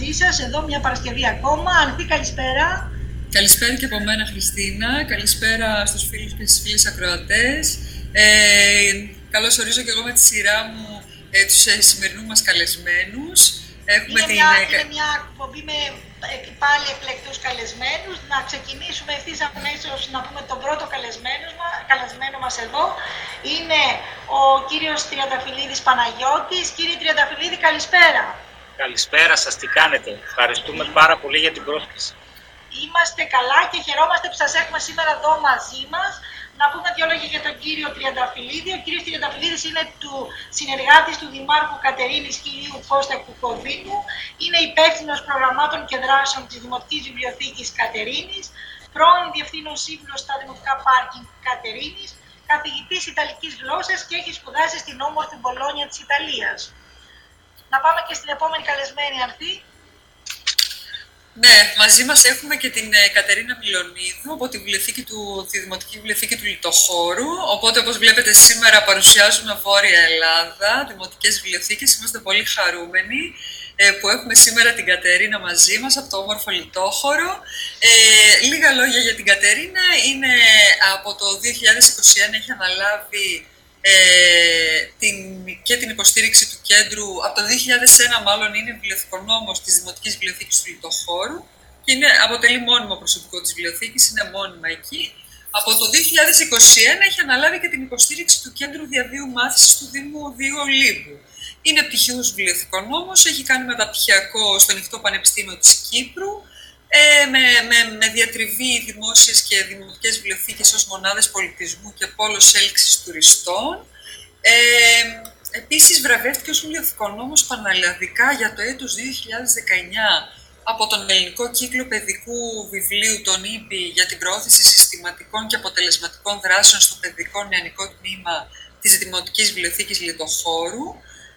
μαζί σας, εδώ μια Παρασκευή ακόμα. Ανθή, καλησπέρα. Καλησπέρα και από μένα Χριστίνα, καλησπέρα στους φίλους και στις φίλες ακροατές. Ε, καλώς ορίζω και εγώ με τη σειρά μου ε, τους ε, σημερινούς μας καλεσμένους. Έχουμε είναι, την... μια, είναι μια εκπομπή με πάλι εκλεκτούς καλεσμένους. Να ξεκινήσουμε ευθύς αμέσως να πούμε τον πρώτο καλεσμένος, καλεσμένο μας εδώ. Είναι ο κύριος Τριανταφυλλίδης Παναγιώτης. Κύριε Τριανταφυλλίδη, καλησπέρα. Καλησπέρα σας, τι κάνετε; Ευχαριστούμε πάρα πολύ για την πρόσκληση. Είμαστε καλά και χαιρόμαστε που σας έχουμε σήμερα εδώ μαζί μας. Να πούμε δύο λόγια για τον κύριο Τριανταφυλλίδη. Ο κύριος Τριανταφυλλίδης είναι του συνεργάτης του Δημάρχου Κατερίνης Κυρίου Κώστα Κουκοδίνου. Είναι υπεύθυνος προγραμμάτων και δράσεων της Δημοτικής Βιβλιοθήκης Κατερίνης, πρώην διευθύνων σύμβουλο στα Δημοτικά Πάρκινγκ Κατερίνης, καθηγητής Ιταλικής γλώσσας και έχει σπουδάσει στην όμορφη Μπολόνια της Ιταλίας. Να πάμε και στην επόμενη καλεσμένη αρθή. Ναι, μαζί μας έχουμε και την ε, Κατερίνα Μιλονίδου από τη, βιβλιοθήκη του, τη Δημοτική Βιβλιοθήκη του Λιτοχώρου. Οπότε, όπως βλέπετε, σήμερα παρουσιάζουμε Βόρεια Ελλάδα, δημοτικές βιβλιοθήκες. Είμαστε πολύ χαρούμενοι ε, που έχουμε σήμερα την Κατερίνα μαζί μας από το όμορφο Λιτόχωρο. Ε, λίγα λόγια για την Κατερίνα. Είναι από το 2021 έχει αναλάβει ε, την, και την υποστήριξη του κέντρου. Από το 2001 μάλλον είναι βιβλιοθηκονόμος της Δημοτικής Βιβλιοθήκης του Λιτοχώρου και είναι, αποτελεί μόνιμο προσωπικό της βιβλιοθήκης, είναι μόνιμα εκεί. Από το 2021 έχει αναλάβει και την υποστήριξη του Κέντρου Διαβίου Μάθησης του Δήμου Δίου Ολύμπου. Είναι πτυχιούς βιβλιοθηκονόμος, έχει κάνει μεταπτυχιακό στο Ανοιχτό Πανεπιστήμιο της Κύπρου, ε, με, με, με διατριβή δημόσιες και δημοτικές βιβλιοθήκες ως μονάδες πολιτισμού και πόλος έλξης τουριστών. Ε, επίσης βραβεύτηκε ως βιβλιοθηκονόμος πανελλαδικά για το έτος 2019 από τον Ελληνικό Κύκλο Παιδικού Βιβλίου, τον ΙΠΗ, για την προώθηση συστηματικών και αποτελεσματικών δράσεων στο παιδικό νεανικό τμήμα της Δημοτικής Βιβλιοθήκης Λιτοχώρου.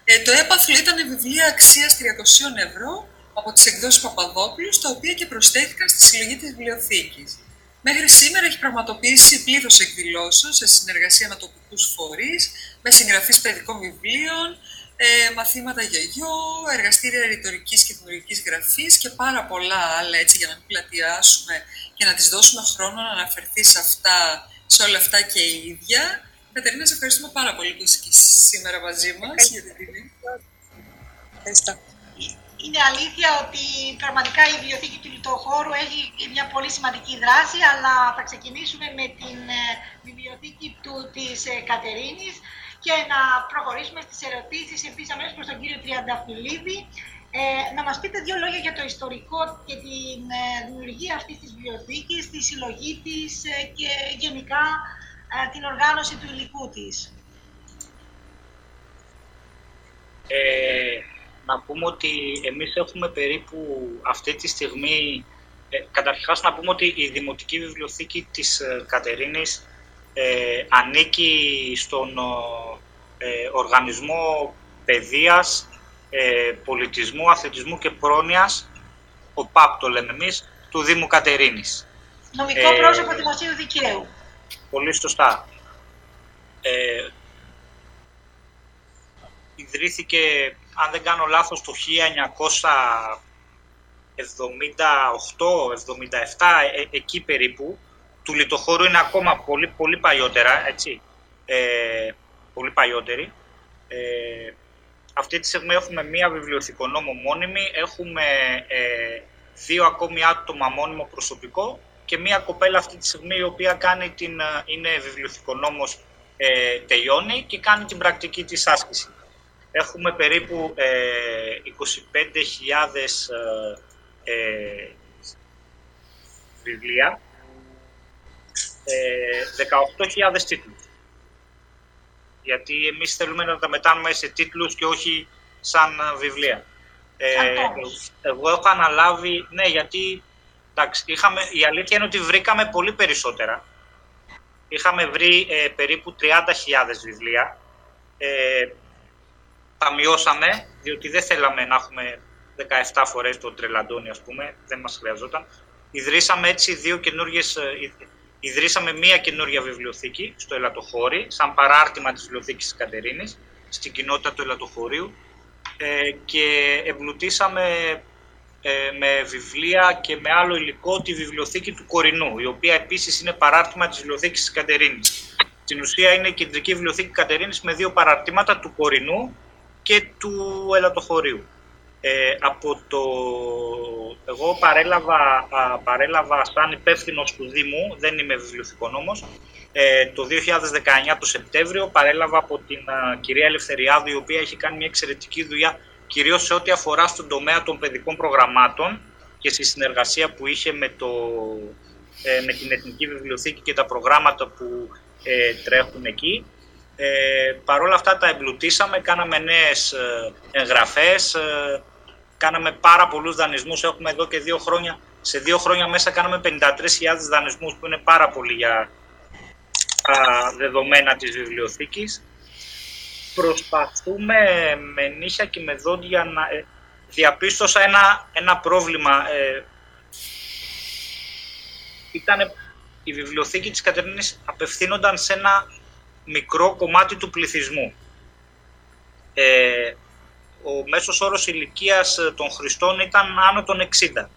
Ε, το έπαθλο ήταν βιβλία αξίας 300 ευρώ από τις εκδόσεις Παπαδόπουλου, τα οποία και προσθέθηκαν στη συλλογή της βιβλιοθήκης. Μέχρι σήμερα έχει πραγματοποιήσει πλήθος εκδηλώσεων σε συνεργασία με τοπικούς φορείς, με συγγραφείς παιδικών βιβλίων, ε, μαθήματα γιαγιό, εργαστήρια ρητορικής και δημιουργική γραφής και πάρα πολλά άλλα έτσι για να μην πλατιάσουμε και να της δώσουμε χρόνο να αναφερθεί σε, αυτά, σε όλα αυτά και η ίδια. Κατερίνα, σε ευχαριστούμε πάρα πολύ που είσαι και σήμερα μαζί μας για την τιμή. Ευχαριστώ είναι αλήθεια ότι πραγματικά η βιβλιοθήκη του Λιτοχώρου έχει μια πολύ σημαντική δράση, αλλά θα ξεκινήσουμε με την ε, βιβλιοθήκη του, της ε, Κατερίνης και να προχωρήσουμε στις ερωτήσεις επίσης αμέσως προς τον κύριο Τριανταφυλλίδη. Ε, να μας πείτε δύο λόγια για το ιστορικό και την ε, δημιουργία αυτής της βιβλιοθήκης, τη συλλογή της και γενικά την οργάνωση του υλικού της. Ε, να πούμε ότι εμείς έχουμε περίπου αυτή τη στιγμή, ε, καταρχάς να πούμε ότι η Δημοτική Βιβλιοθήκη της ε, Κατερίνης ε, ανήκει στον ε, Οργανισμό Παιδείας, ε, Πολιτισμού, Αθλητισμού και Πρόνοιας, ο ΠΑΠ το λέμε εμείς, του Δήμου Κατερίνης. Νομικό ε, πρόσωπο Δημοσίου Δικαίου. Πολύ σωστά. Ε, ιδρύθηκε αν δεν κάνω λάθος, το 1978-77, ε, εκεί περίπου, του λιτοχώρου είναι ακόμα πολύ, πολύ παλιότερα, έτσι, ε, πολύ παλιότερη. Ε, αυτή τη στιγμή έχουμε μία βιβλιοθηκονόμο μόνιμη, έχουμε ε, δύο ακόμη άτομα μόνιμο προσωπικό και μία κοπέλα αυτή τη στιγμή η οποία κάνει την, ε, είναι βιβλιοθηκονόμος, ε, τελειώνει και κάνει την πρακτική της άσκηση. Έχουμε περίπου ε, 25.000 ε, ε, βιβλία, ε, 18.000 τίτλους. Γιατί εμείς θέλουμε να τα μετάνουμε σε τίτλους και όχι σαν βιβλία. Ε, εγώ έχω αναλάβει, ναι, γιατί εντάξει, είχαμε, η αλήθεια είναι ότι βρήκαμε πολύ περισσότερα. Είχαμε βρει ε, περίπου 30.000 βιβλία. Ε, τα μειώσαμε, διότι δεν θέλαμε να έχουμε 17 φορές τον τρελαντόνι, ας πούμε, δεν μας χρειαζόταν. ιδρύσαμε έτσι δύο καινούργιες, ιδρύσαμε μία καινούργια βιβλιοθήκη στο Ελατοχώρι, σαν παράρτημα της βιβλιοθήκης της Κατερίνης, στην κοινότητα του Ελατοχωρίου και εμπλουτίσαμε με βιβλία και με άλλο υλικό τη βιβλιοθήκη του Κορινού, η οποία επίσης είναι παράρτημα της βιβλιοθήκης της Κατερίνης. Στην ουσία είναι η κεντρική βιβλιοθήκη Κατερίνης με δύο παραρτήματα του Κορινού και του Ελατοχωρίου. Ε, από το... Εγώ παρέλαβα, παρέλαβα σαν υπεύθυνος του Δήμου, δεν είμαι βιβλιοθηκονόμος, ε, το 2019 το Σεπτέμβριο παρέλαβα από την κυρία Ελευθεριάδου, η οποία έχει κάνει μια εξαιρετική δουλειά, κυρίως σε ό,τι αφορά στον τομέα των παιδικών προγραμμάτων και στη συνεργασία που είχε με, το, ε, με την Εθνική Βιβλιοθήκη και τα προγράμματα που ε, τρέχουν εκεί. Ε, Παρ' όλα αυτά τα εμπλουτίσαμε, κάναμε νέες ε, εγγραφές, ε, κάναμε πάρα πολλούς δανεισμούς, έχουμε εδώ και δύο χρόνια, σε δύο χρόνια μέσα κάναμε 53.000 δανεισμούς που είναι πάρα πολύ για τα δεδομένα της βιβλιοθήκης. Προσπαθούμε με νύχια και με δόντια να... Ε, διαπίστωσα ένα, ένα πρόβλημα. Ε, ήταν η βιβλιοθήκη της Κατερίνης απευθύνονταν σε ένα μικρό κομμάτι του πληθυσμού. Ε, ο μέσος όρος ηλικίας των χρηστών ήταν άνω των 60.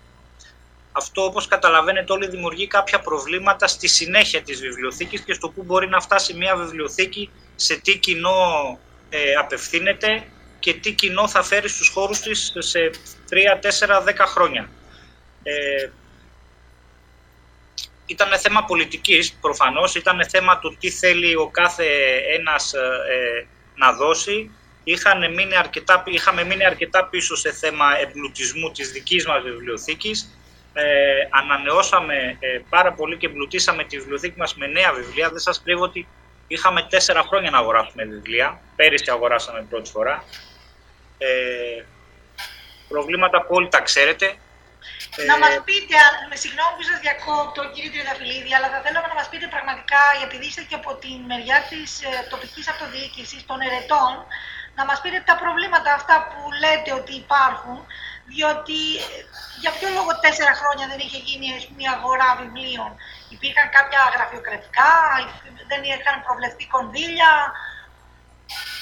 Αυτό, όπως καταλαβαίνετε όλοι, δημιουργεί κάποια προβλήματα στη συνέχεια της βιβλιοθήκης και στο πού μπορεί να φτάσει μια βιβλιοθήκη, σε τι κοινό ε, απευθύνεται και τι κοινό θα φέρει στους χώρους της σε 3, 4, 10 χρόνια. Ε, ήταν θέμα πολιτικής προφανώς, ήταν θέμα του τι θέλει ο κάθε ένας ε, να δώσει. Είχαν μείνει αρκετά, είχαμε μείνει αρκετά πίσω σε θέμα εμπλουτισμού της δικής μας βιβλιοθήκης. Ε, ανανεώσαμε ε, πάρα πολύ και εμπλουτίσαμε τη βιβλιοθήκη μας με νέα βιβλία. Δεν σας κρύβω ότι είχαμε τέσσερα χρόνια να αγοράσουμε βιβλία. Πέρυσι αγοράσαμε πρώτη φορά. Ε, προβλήματα που όλοι τα ξέρετε. Να μας πείτε, με συγγνώμη που σας διακόπτω, κύριε Τριανταφυλλίδη, αλλά θα θέλαμε να μας πείτε πραγματικά, επειδή είστε και από τη μεριά της ε, τοπικής αυτοδιοίκησης των ερετών, να μας πείτε τα προβλήματα αυτά που λέτε ότι υπάρχουν, διότι ε, για ποιο λόγο τέσσερα χρόνια δεν είχε γίνει μια αγορά βιβλίων. Υπήρχαν κάποια γραφειοκρατικά, δεν είχαν προβλεφθεί κονδύλια.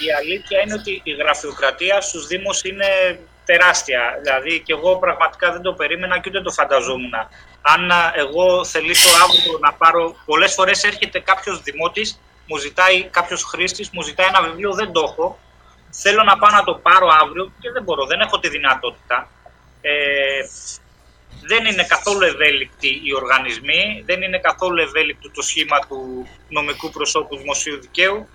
Η αλήθεια είναι ότι η γραφειοκρατία στους Δήμους είναι τεράστια. Δηλαδή και εγώ πραγματικά δεν το περίμενα και ούτε το φανταζόμουν. Αν εγώ θελήσω αύριο να πάρω, πολλές φορές έρχεται κάποιος δημότης, μου ζητάει κάποιος χρήστης, μου ζητάει ένα βιβλίο, δεν το έχω. Θέλω να πάω να το πάρω αύριο και δεν μπορώ, δεν έχω τη δυνατότητα. Ε, δεν είναι καθόλου ευέλικτοι οι οργανισμοί, δεν είναι καθόλου ευέλικτο το σχήμα του νομικού προσώπου δημοσίου δικαίου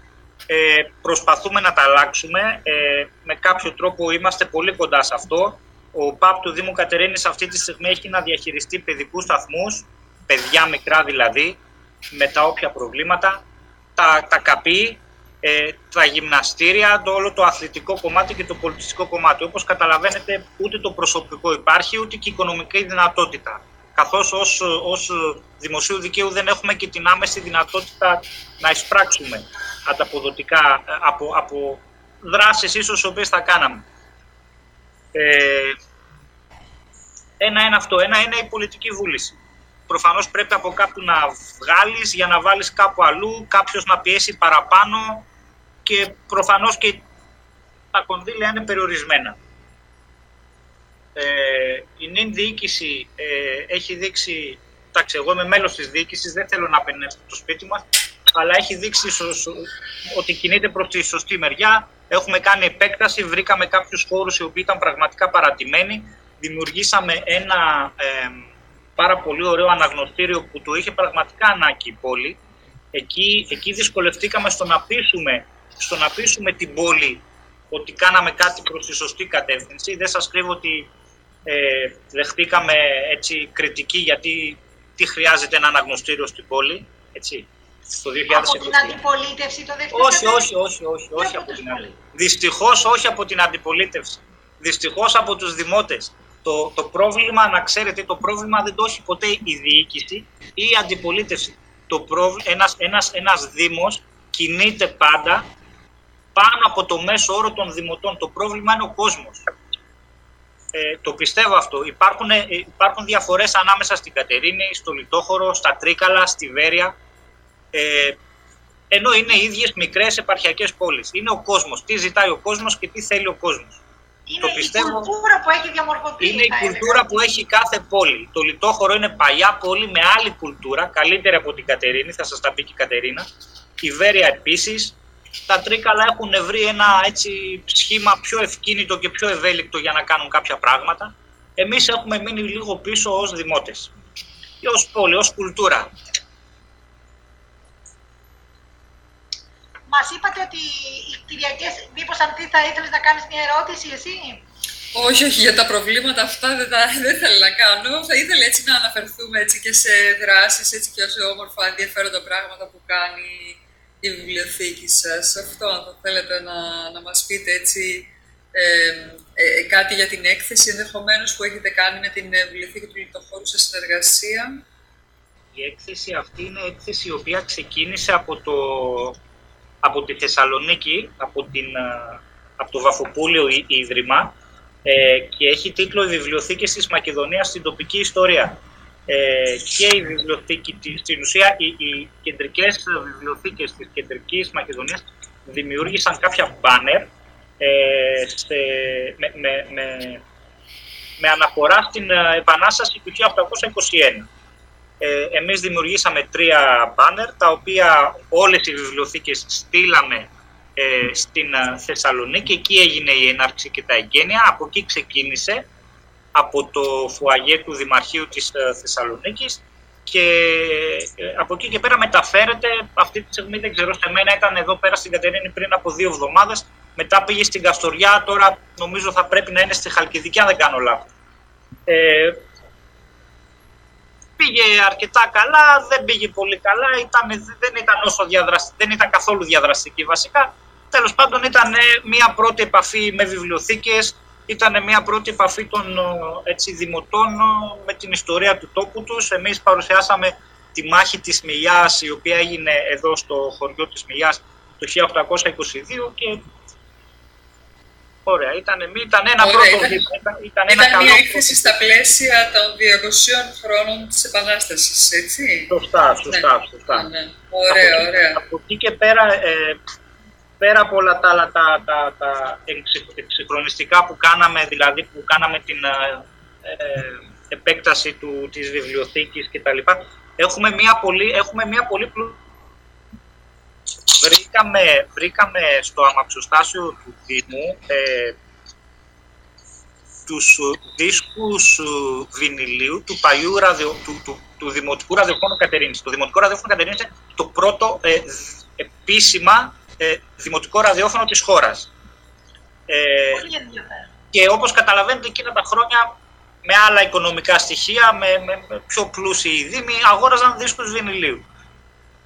ε, προσπαθούμε να τα αλλάξουμε. Ε, με κάποιο τρόπο είμαστε πολύ κοντά σε αυτό. Ο ΠΑΠ του Δήμου Κατερίνης αυτή τη στιγμή έχει να διαχειριστεί παιδικούς σταθμούς, παιδιά μικρά δηλαδή, με τα όποια προβλήματα, τα, τα καπί, ε, τα γυμναστήρια, το όλο το αθλητικό κομμάτι και το πολιτιστικό κομμάτι. Όπως καταλαβαίνετε, ούτε το προσωπικό υπάρχει, ούτε και η οικονομική δυνατότητα καθώς ως, ως δημοσίου δικαίου δεν έχουμε και την άμεση δυνατότητα να εισπράξουμε ανταποδοτικά ε, από, από δράσεις ίσως οποίες θα κάναμε. Ε, ένα είναι αυτό. Ένα είναι η πολιτική βούληση. Προφανώς πρέπει από κάπου να βγάλεις για να βάλεις κάπου αλλού, κάποιος να πιέσει παραπάνω και προφανώς και τα κονδύλια είναι περιορισμένα. Ε, η νυν διοίκηση ε, έχει δείξει, εντάξει εγώ είμαι μέλος της διοίκησης, δεν θέλω να απενέσω το σπίτι μας, αλλά έχει δείξει ότι κινείται προς τη σωστή μεριά. Έχουμε κάνει επέκταση, βρήκαμε κάποιους χώρους οι οποίοι ήταν πραγματικά παρατημένοι. Δημιουργήσαμε ένα ε, πάρα πολύ ωραίο αναγνωστήριο που το είχε πραγματικά ανάγκη η πόλη. Εκεί, εκεί δυσκολευτήκαμε στο να, πείσουμε, στο να πείσουμε την πόλη ότι κάναμε κάτι προς τη σωστή κατεύθυνση. Δεν σας κρύβω ότι ε, δεχτήκαμε έτσι, κριτική γιατί τι χρειάζεται ένα αναγνωστήριο στην πόλη. Έτσι. Το 2020. Από την αντιπολίτευση το δεύτερο. Όχι, όχι, όχι, όχι, όχι από την Δυστυχώς όχι από την αντιπολίτευση. Δυστυχώς από τους δημότες. Το, το πρόβλημα, να ξέρετε, το πρόβλημα δεν το έχει ποτέ η διοίκηση ή η αντιπολίτευση. Το πρόβλημα, ένας, ένας, ένας δήμος κινείται πάντα πάνω από το μέσο όρο των δημοτών. Το πρόβλημα είναι ο κόσμος. Ε, το πιστεύω αυτό. Υπάρχουν, ε, υπάρχουν διαφορές ανάμεσα στην Κατερίνη, στο Λιτόχωρο, στα Τρίκαλα, στη Βέρεια. Ε, ενώ είναι ίδιες μικρές επαρχιακές πόλεις. Είναι ο κόσμος. Τι ζητάει ο κόσμος και τι θέλει ο κόσμος. Είναι το πιστεύω, η κουλτούρα που έχει διαμορφωθεί. Είναι η κουλτούρα που έχει κάθε πόλη. Το Λιτόχωρο είναι παλιά πόλη με άλλη κουλτούρα, καλύτερη από την Κατερίνη, θα σας τα πει και η Κατερίνα. Η Βέρεια επίσης. Τα Τρίκαλα έχουν βρει ένα έτσι σχήμα πιο ευκίνητο και πιο ευέλικτο για να κάνουν κάποια πράγματα. Εμείς έχουμε μείνει λίγο πίσω ως δημότες. Και ως πόλη, ως κουλτούρα. Μας είπατε ότι οι κτηριακέ. Μήπως αυτή θα ήθελες να κάνεις μια ερώτηση, εσύ; Όχι, όχι, για τα προβλήματα αυτά δεν, τα, δεν θέλω να κάνω. Θα ήθελα έτσι να αναφερθούμε έτσι και σε δράσεις έτσι και σε όμορφα ενδιαφέροντα πράγματα που κάνει η βιβλιοθήκη σας. Αυτό, αν θα θέλετε να, να μας πείτε έτσι ε, ε, κάτι για την έκθεση ενδεχομένως που έχετε κάνει με την βιβλιοθήκη του Λιτοχώρου σε συνεργασία. Η έκθεση αυτή είναι έκθεση η οποία ξεκίνησε από το από τη Θεσσαλονίκη, από, την, από το Βαφοπούλιο Ίδρυμα ε, και έχει τίτλο «Η βιβλιοθήκη της Μακεδονίας στην τοπική ιστορία». Ε, και η βιβλιοθήκη, στην ουσία οι, οι κεντρικές βιβλιοθήκες της κεντρικής Μακεδονίας δημιούργησαν κάποια μπάνερ ε, με, με, με, με αναφορά στην Επανάσταση του 1821. Ε, εμείς δημιουργήσαμε τρία μπάνερ, τα οποία όλες οι βιβλιοθήκες στείλαμε ε, στην ε, Θεσσαλονίκη. Εκεί έγινε η έναρξη και τα εγγένεια. Από εκεί ξεκίνησε, από το φουαγέ του Δημαρχείου της ε, Θεσσαλονίκης και από εκεί και πέρα μεταφέρεται, αυτή τη στιγμή δεν ξέρω, σε μένα ήταν εδώ πέρα στην Κατερίνη πριν από δύο εβδομάδες, μετά πήγε στην Καστοριά, τώρα νομίζω θα πρέπει να είναι στη Χαλκιδική αν δεν κάνω λάθος. Ε, πήγε αρκετά καλά, δεν πήγε πολύ καλά, ήταν, δεν, ήταν όσο δεν ήταν καθόλου διαδραστική βασικά. Τέλος πάντων ήταν μια πρώτη επαφή με βιβλιοθήκες, ήταν μια πρώτη επαφή των έτσι, δημοτών με την ιστορία του τόπου τους. Εμείς παρουσιάσαμε τη μάχη της Μιλιάς, η οποία έγινε εδώ στο χωριό της Μιλιάς το 1822 και Ωραία, ήταν, ήταν ένα Ωραία, πρώτο ήταν, Ήταν, ήταν, ήταν ένα μια έκθεση στα πλαίσια των 200 χρόνων της Επανάστασης, έτσι; Σωστά, σωστά. Ναι. σωστά. Ναι, ναι. Ωραία, από, ωραία. Από εκεί και πέρα, ε, πέρα από όλα τα άλλα τα, τα, τα εξυγχρονιστικά που κάναμε, δηλαδή που κάναμε την ε, ε επέκταση του, της βιβλιοθήκης κτλ. Έχουμε μια πολύ, έχουμε μια πολύ βρήκαμε, βρήκαμε στο αμαξοστάσιο του Δήμου ε, τους δίσκους ε, βινιλίου του παλιού ραδιο, του, του, του Δημοτικού Ραδιοφώνου Κατερίνης. Το Δημοτικό Ραδιόφωνο Κατερίνης είναι το πρώτο ε, επίσημα ε, δημοτικό ραδιόφωνο της χώρας. Ε, και όπως καταλαβαίνετε εκείνα τα χρόνια με άλλα οικονομικά στοιχεία, με, με, με πιο πλούσιοι δήμοι, αγόραζαν δίσκους βινιλίου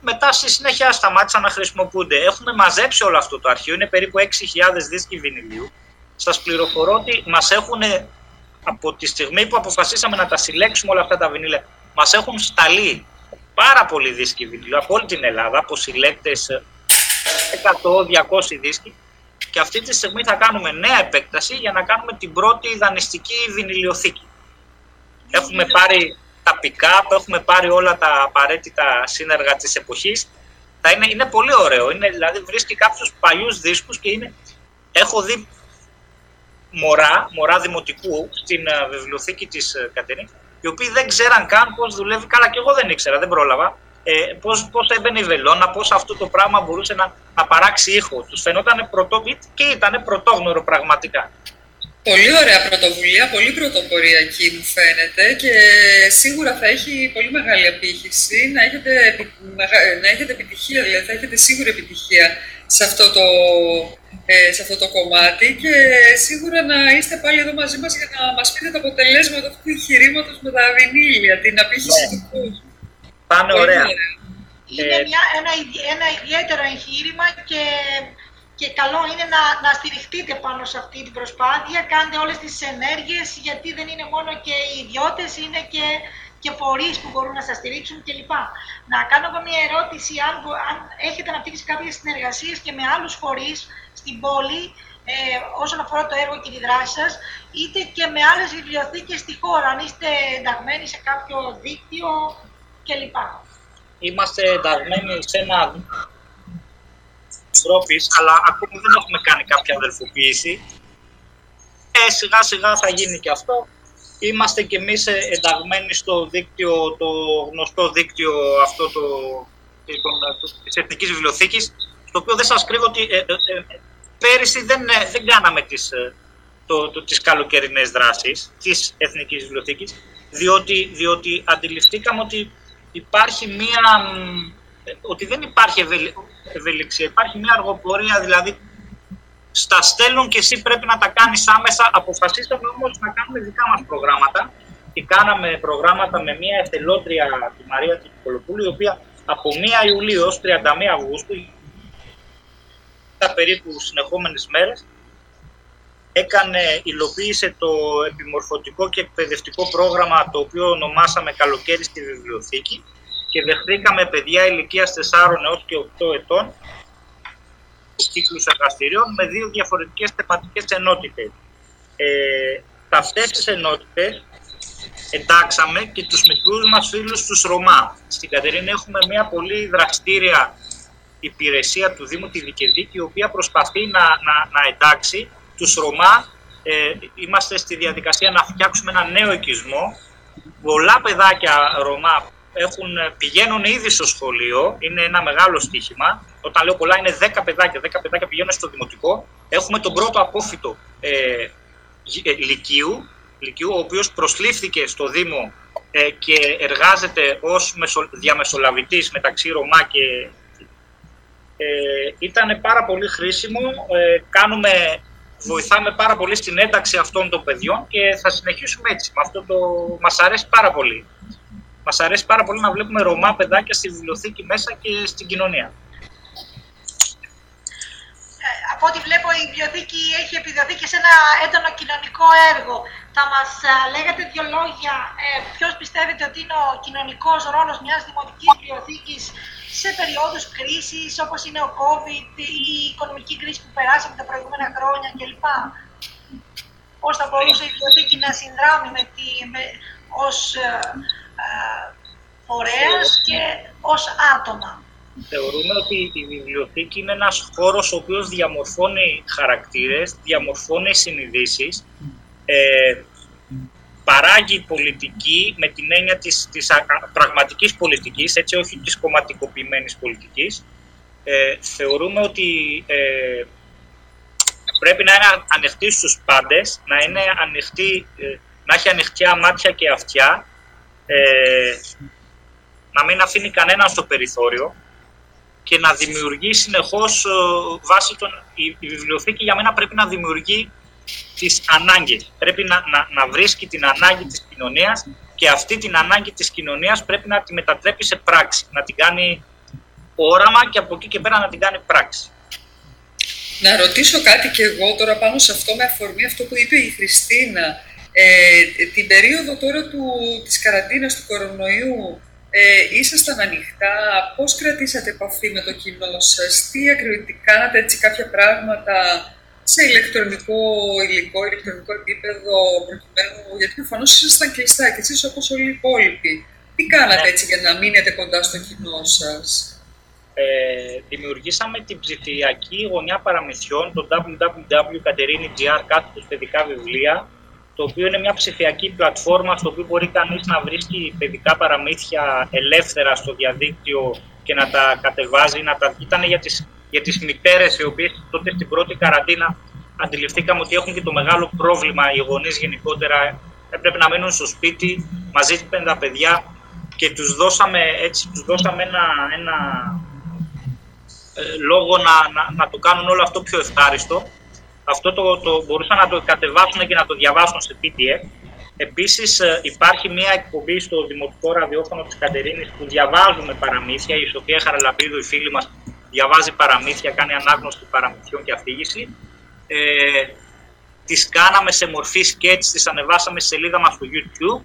μετά στη συνέχεια σταμάτησαν να χρησιμοποιούνται. Έχουμε μαζέψει όλο αυτό το αρχείο, είναι περίπου 6.000 δίσκοι βινιλίου. Σας πληροφορώ ότι μας έχουν, από τη στιγμή που αποφασίσαμε να τα συλλέξουμε όλα αυτά τα βινίλια, μας έχουν σταλεί πάρα πολλοί δίσκοι βινιλίου από όλη την Ελλάδα, από συλλέκτες 100-200 δίσκοι. Και αυτή τη στιγμή θα κάνουμε νέα επέκταση για να κάνουμε την πρώτη δανειστική βινιλιοθήκη. Έχουμε πάρει τα pick-up, έχουμε πάρει όλα τα απαραίτητα σύνεργα της εποχής. Θα είναι, είναι πολύ ωραίο, είναι, δηλαδή βρίσκει κάποιους παλιούς δίσκους και είναι, έχω δει μωρά, μωρά δημοτικού στην uh, βιβλιοθήκη της uh, Κατερίνης, οι οποίοι δεν ξέραν καν πώς δουλεύει, καλά και εγώ δεν ήξερα, δεν πρόλαβα, ε, πώς, πώς έμπαινε η βελόνα, πώς αυτό το πράγμα μπορούσε να, να παράξει ήχο. Τους φαινόταν πρωτό, και ήταν πρωτόγνωρο πραγματικά. Πολύ ωραία πρωτοβουλία, πολύ πρωτοποριακή μου φαίνεται και σίγουρα θα έχει πολύ μεγάλη απήχηση να έχετε, να έχετε επιτυχία, δηλαδή θα έχετε σίγουρα επιτυχία σε αυτό, το, ε, σε αυτό το κομμάτι και σίγουρα να είστε πάλι εδώ μαζί μας για να μας πείτε τα αποτελέσματα αυτού του εγχειρήματος με τα βινίλια, την απήχηση ναι. του κόσμου. Πάνε ωραία. Είναι μια, ένα, ένα ιδιαίτερο εγχείρημα και και καλό είναι να, να στηριχτείτε πάνω σε αυτή την προσπάθεια, κάντε όλες τις ενέργειες, γιατί δεν είναι μόνο και οι ιδιώτες, είναι και, και φορείς που μπορούν να σας στηρίξουν κλπ. Να κάνω εγώ μια ερώτηση, αν, αν έχετε αναπτύξει κάποιες συνεργασίες και με άλλους φορείς στην πόλη, ε, όσον αφορά το έργο και τη δράση σας, είτε και με άλλες βιβλιοθήκες στη χώρα, αν είστε ενταγμένοι σε κάποιο δίκτυο κλπ. Είμαστε ενταγμένοι σε ένα Ευρώπης, αλλά ακόμη δεν έχουμε κάνει κάποια αδελφοποίηση. Ε, σιγά σιγά θα γίνει και αυτό. Είμαστε κι εμείς ενταγμένοι στο δίκτυο, το γνωστό δίκτυο αυτό το, της Εθνικής Βιβλιοθήκης, στο οποίο δεν σας κρύβω ότι ε, ε, ε πέρυσι δεν, ε, δεν κάναμε τις, το, το, τις καλοκαιρινές δράσεις της Εθνικής Βιβλιοθήκης, διότι, διότι αντιληφθήκαμε ότι υπάρχει μία, ότι δεν υπάρχει ευελιξία, υπάρχει μία αργοπορία, δηλαδή στα στέλνουν και εσύ πρέπει να τα κάνεις άμεσα. Αποφασίσαμε όμως να κάνουμε δικά μας προγράμματα. Και κάναμε προγράμματα με μία εθελότρια, τη Μαρία Τικολοπούλου, η οποία από 1 Ιουλίου έως 31 Αυγούστου, τα περίπου συνεχόμενες μέρες, έκανε, υλοποίησε το επιμορφωτικό και εκπαιδευτικό πρόγραμμα το οποίο ονομάσαμε Καλοκαίρι στη Βιβλιοθήκη και δεχτήκαμε παιδιά ηλικίας 4 έως και 8 ετών κύκλους εργαστηρίων με δύο διαφορετικές θεματικές ενότητες. Ε, αυτές τις ενότητες εντάξαμε και τους μικρούς μας φίλους τους Ρωμά. Στην Κατερίνη έχουμε μια πολύ δραστήρια υπηρεσία του Δήμου τη Δικαιοδίκη, η οποία προσπαθεί να, να, να εντάξει τους Ρωμά. Ε, είμαστε στη διαδικασία να φτιάξουμε ένα νέο οικισμό. Πολλά παιδάκια Ρωμά έχουν, πηγαίνουν ήδη στο σχολείο, είναι ένα μεγάλο στοίχημα. Όταν λέω πολλά, είναι 10 παιδάκια. 10 παιδάκια πηγαίνουν στο δημοτικό. Έχουμε τον πρώτο απόφυτο ε, ε, λυκείου, λυκείου, ο οποίος προσλήφθηκε στο Δήμο ε, και εργάζεται ως μεσο, διαμεσολαβητής μεταξύ Ρωμά και... Ε, ήταν πάρα πολύ χρήσιμο. Ε, κάνουμε, βοηθάμε πάρα πολύ στην ένταξη αυτών των παιδιών και θα συνεχίσουμε έτσι. Με αυτό το... Μας αρέσει πάρα πολύ. Μας αρέσει πάρα πολύ να βλέπουμε Ρωμά παιδάκια στη βιβλιοθήκη μέσα και στην κοινωνία από ό,τι βλέπω η βιβλιοθήκη έχει επιδοθεί και σε ένα έντονο κοινωνικό έργο. Θα μας ε, λέγατε δύο λόγια ε, ποιος πιστεύετε ότι είναι ο κοινωνικός ρόλος μιας δημοτικής βιβλιοθήκης σε περιόδους κρίσης όπως είναι ο COVID ή η οικονομική κρίση που περάσαμε τα προηγούμενα χρόνια κλπ. Πώς θα μπορούσε η βιβλιοθήκη να συνδράμει με τη, με, ως ε, ε, φορέας και ως άτομα θεωρούμε ότι η βιβλιοθήκη είναι ένας χώρος ο οποίος διαμορφώνει χαρακτήρες, διαμορφώνει συνειδήσεις, ε, παράγει πολιτική με την έννοια της, της πραγματικής πολιτικής, έτσι όχι της κομματικοποιημένης πολιτικής. Ε, θεωρούμε ότι ε, πρέπει να είναι ανοιχτή στους πάντες, να, είναι ανοιχτή, ε, να έχει ανοιχτιά μάτια και αυτιά, ε, να μην αφήνει κανέναν στο περιθώριο, και να δημιουργεί συνεχώς ε, βάσει των... Η, βιβλιοθήκη για μένα πρέπει να δημιουργεί τις ανάγκες. Πρέπει να, να, να βρίσκει την ανάγκη της κοινωνίας και αυτή την ανάγκη της κοινωνίας πρέπει να τη μετατρέπει σε πράξη, να την κάνει όραμα και από εκεί και πέρα να την κάνει πράξη. Να ρωτήσω κάτι και εγώ τώρα πάνω σε αυτό με αφορμή αυτό που είπε η Χριστίνα. Ε, την περίοδο τώρα του, της καραντίνας του κορονοϊού ε, ήσασταν ανοιχτά, πώς κρατήσατε επαφή με το κοινό σας, τι ακριβώς κάνατε έτσι κάποια πράγματα σε ηλεκτρονικό υλικό, ηλεκτρονικό επίπεδο, προκειμένου, γιατί προφανώς ήσασταν κλειστά και εσείς όπως όλοι οι υπόλοιποι. Τι κάνατε ναι. έτσι για να μείνετε κοντά στο κοινό σας; Ε, δημιουργήσαμε την ψηφιακή γωνιά παραμυθιών, το www.caterini.gr κάθετος παιδικά βιβλία, το οποίο είναι μια ψηφιακή πλατφόρμα στο οποίο μπορεί κανείς να βρίσκει παιδικά παραμύθια ελεύθερα στο διαδίκτυο και να τα κατεβάζει, να τα... Ήταν για τις, για τις μητέρες οι οποίες τότε στην πρώτη καραντίνα αντιληφθήκαμε ότι έχουν και το μεγάλο πρόβλημα οι γονείς γενικότερα. Έπρεπε να μείνουν στο σπίτι μαζί με τα παιδιά και τους δώσαμε, έτσι, τους δώσαμε ένα, ένα ε, λόγο να, να, να το κάνουν όλο αυτό πιο ευχάριστο αυτό το, το μπορούσαν να το κατεβάσουν και να το διαβάσουν σε PDF. Επίσης ε, υπάρχει μια εκπομπή στο Δημοτικό Ραδιόφωνο της Κατερίνης που διαβάζουμε παραμύθια. Η Σοφία Χαραλαπίδου, η φίλη μας, διαβάζει παραμύθια, κάνει ανάγνωση παραμυθιών και αφήγηση. Ε, τις κάναμε σε μορφή σκέτς, τις ανεβάσαμε στη σελίδα μας στο YouTube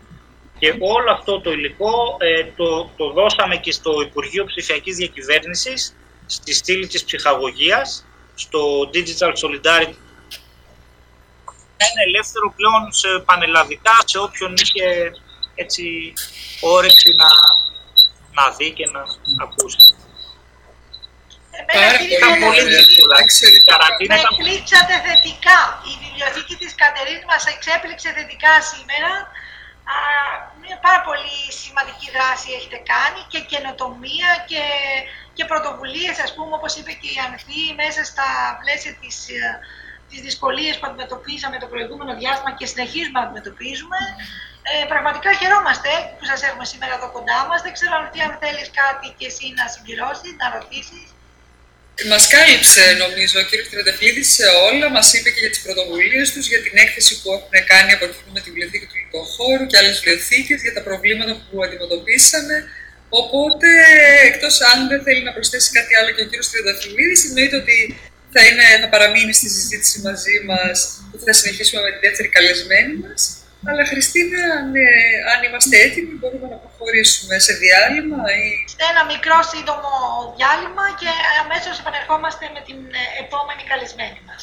και όλο αυτό το υλικό ε, το, το δώσαμε και στο Υπουργείο Ψηφιακής Διακυβέρνησης στη στήλη της ψυχαγωγίας, στο Digital Solidarity είναι ελεύθερο πλέον σε πανελλαδικά σε όποιον είχε έτσι όρεξη να, να δει και να ακούσει. Ήταν πολύ δύσκολα. Με εκπλήξατε θετικά. Η βιβλιοθήκη της Κατερίνης μας εξέπληξε θετικά σήμερα. Μια πάρα πολύ σημαντική δράση έχετε κάνει και καινοτομία και, και πρωτοβουλίες, ας πούμε, όπως είπε και η Ανθή, μέσα στα πλαίσια της, τις δυσκολίες που αντιμετωπίζαμε το προηγούμενο διάστημα και συνεχίζουμε να αντιμετωπίζουμε. Ε, πραγματικά χαιρόμαστε που σας έχουμε σήμερα εδώ κοντά μας. Δεν ξέρω αν θέλεις κάτι και εσύ να συμπληρώσεις, να ρωτήσεις. Μας κάλυψε, νομίζω, ο κ. Τρεντεφλίδη σε όλα. Μας είπε και για τις πρωτοβουλίες τους, για την έκθεση που έχουν κάνει από κοινού με τη βιβλιοθήκη του Λιτοχώρου και άλλες βιβλιοθήκε, για τα προβλήματα που αντιμετωπίσαμε. Οπότε, εκτός αν δεν θέλει να προσθέσει κάτι άλλο και ο κ. Τρεντεφλίδη, εννοείται ότι θα, είναι, θα παραμείνει στη συζήτηση μαζί μας, που θα συνεχίσουμε με τη δεύτερη καλεσμένη μας. Αλλά Χριστίνα, ναι, αν είμαστε έτοιμοι, μπορούμε να προχωρήσουμε σε διάλειμμα ή... Ένα μικρό σύντομο διάλειμμα και αμέσως επανερχόμαστε με την επόμενη καλεσμένη μας.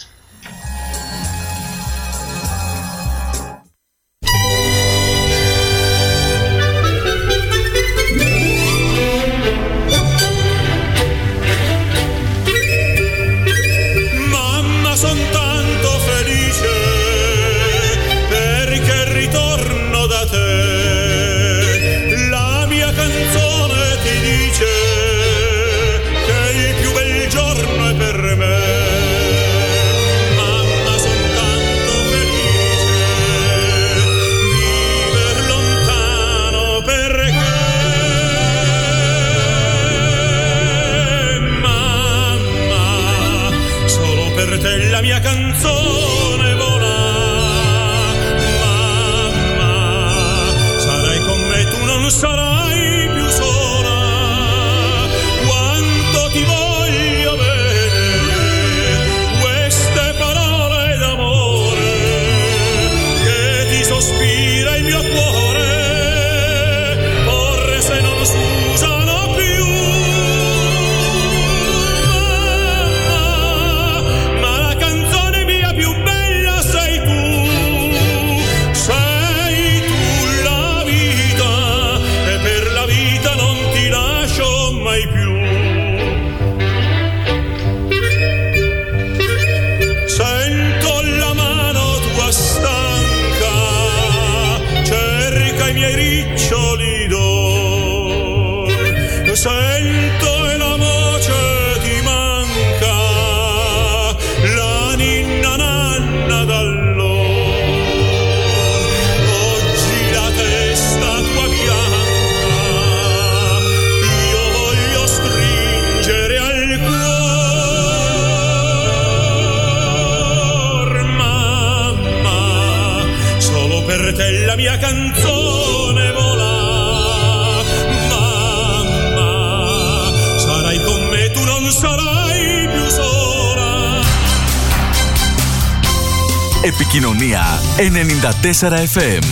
94 FM.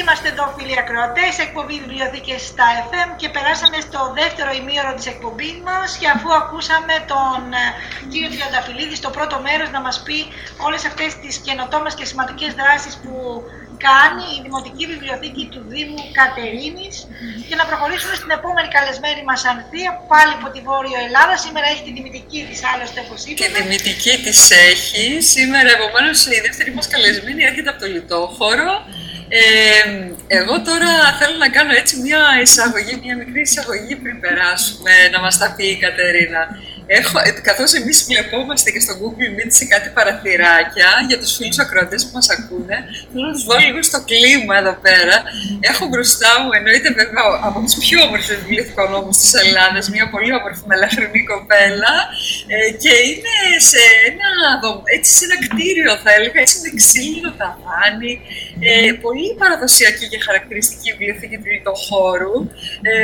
Είμαστε εδώ φίλοι ακροατές, εκπομπή βιβλιοθήκες στα FM και περάσαμε στο δεύτερο ημίωρο της εκπομπής μας και αφού ακούσαμε τον ε, κύριο Τριανταφυλλίδη στο πρώτο μέρος να μας πει όλες αυτές τις καινοτόμες και σημαντικές δράσεις που κάνει η Δημοτική Βιβλιοθήκη του Δήμου Κατερίνης και να προχωρήσουμε στην επόμενη καλεσμένη μας Ανθία, πάλι από τη Βόρειο Ελλάδα. Σήμερα έχει τη δημητική της άλλωστε όπως είπαμε. Και τη δημητική της έχει. Σήμερα επομένως η δεύτερη μας καλεσμένη έρχεται από το Λιτόχωρο. Ε, εγώ τώρα θέλω να κάνω έτσι μια εισαγωγή, μια μικρή εισαγωγή πριν περάσουμε, να μας τα πει η Κατερίνα. Έχω, ε, καθώς εμείς βλεπόμαστε και στο Google Meet σε κάτι παραθυράκια για τους φίλους ακροατές που μας ακούνε, θέλω να τους βάλω λίγο στο κλίμα εδώ πέρα. Έχω μπροστά μου, εννοείται βέβαια από τις πιο όμορφες βιβλιοθηκονόμους της Ελλάδας, μια πολύ όμορφη μελαχρινή κοπέλα ε, και είναι σε ένα, έτσι, σε ένα κτίριο θα έλεγα, έτσι με ξύλινο ταβάνι, ε, πολύ παραδοσιακή και χαρακτηριστική βιβλιοθήκη του χώρου. Ε,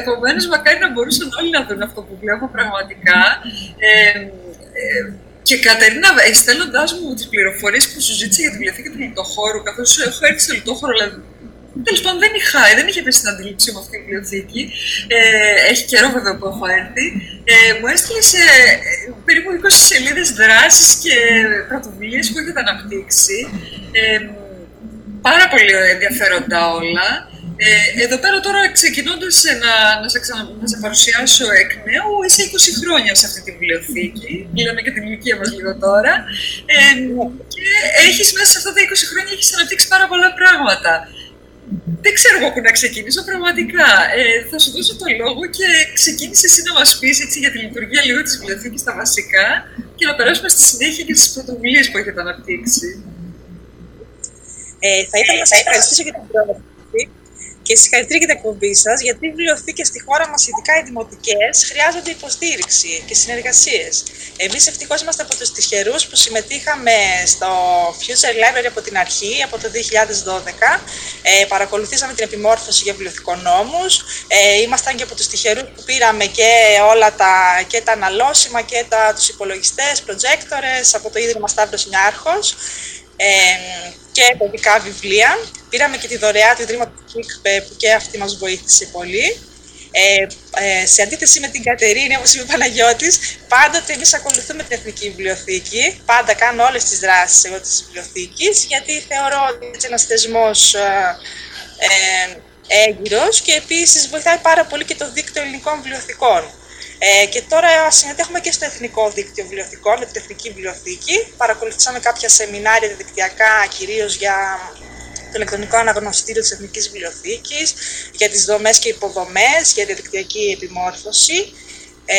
Επομένως, μακάρι να μπορούσαν όλοι να δουν αυτό που βλέπω πραγματικά. Ε, ε, και Κατερίνα, στέλνοντά μου τις πληροφορίες που σου ζήτησα για τη βιβλιοθήκη του Λιτοχώρου, καθώς έχω έρθει στο Λιτοχώρο, αλλά Τέλος πάντων, δεν είχα, δεν είχε πέσει στην αντίληψή μου αυτή η βιβλιοθήκη. Ε, έχει καιρό βέβαια που έχω έρθει. Ε, μου έστειλες σε ε, περίπου 20 σελίδες δράσεις και πρωτοβουλίες που έχετε αναπτύξει. Ε, πάρα πολύ ενδιαφέροντα όλα. Ε, εδώ πέρα τώρα ξεκινώντας να, να, σε να σε παρουσιάσω εκ νέου, είσαι 20 χρόνια σε αυτή τη βιβλιοθήκη. Λέμε και την ηλικία μας λίγο τώρα. Ε, και έχεις μέσα σε αυτά τα 20 χρόνια έχεις αναπτύξει πάρα πολλά πράγματα. Δεν ξέρω από πού να ξεκινήσω πραγματικά. Ε, θα σου δώσω το λόγο και ξεκίνησες εσύ να μας πεις για τη λειτουργία λίγο της βιβλιοθήκης τα βασικά και να περάσουμε στη συνέχεια και στις πρωτοβουλίες που έχετε αναπτύξει. Ε, θα ήθελα να σας ευχαριστήσω για την πρόταση και συγχαρητήρια για την εκπομπή σας, γιατί οι βιβλιοθήκε στη χώρα μας, ειδικά οι δημοτικές, χρειάζονται υποστήριξη και συνεργασίες. Εμείς ευτυχώς είμαστε από τους τυχερούς που συμμετείχαμε στο Future Library από την αρχή, από το 2012. Ε, παρακολουθήσαμε την επιμόρφωση για βιβλιοθηκονόμου. Ε, ήμασταν και από τους τυχερούς που πήραμε και όλα τα, και τα αναλώσιμα και τους υπολογιστές, projectors από το Ίδρυμα Σταύρος Νιάρχος ε, και παιδικά βιβλία. Πήραμε και τη δωρεά του Ιδρύματος ΚΙΚΠΕ που και αυτή μας βοήθησε πολύ. Ε, ε, σε αντίθεση με την Κατερίνη, όπως είπε ο Παναγιώτης, πάντοτε εμείς ακολουθούμε την Εθνική Βιβλιοθήκη. Πάντα κάνω όλες τις δράσεις εγώ της βιβλιοθήκης, γιατί θεωρώ ότι είναι ένας θεσμός ε, ε, έγκυρος και επίσης βοηθάει πάρα πολύ και το δίκτυο ελληνικών βιβλιοθηκών. Ε, και τώρα συμμετέχουμε και στο Εθνικό Δίκτυο Βιβλιοθηκών, με την Εθνική Βιβλιοθήκη. Παρακολουθήσαμε κάποια σεμινάρια διαδικτυακά, κυρίως για το ηλεκτρονικό αναγνωστήριο της Εθνικής Βιβλιοθήκης, για τις δομές και υποδομές, για διαδικτυακή επιμόρφωση, ε,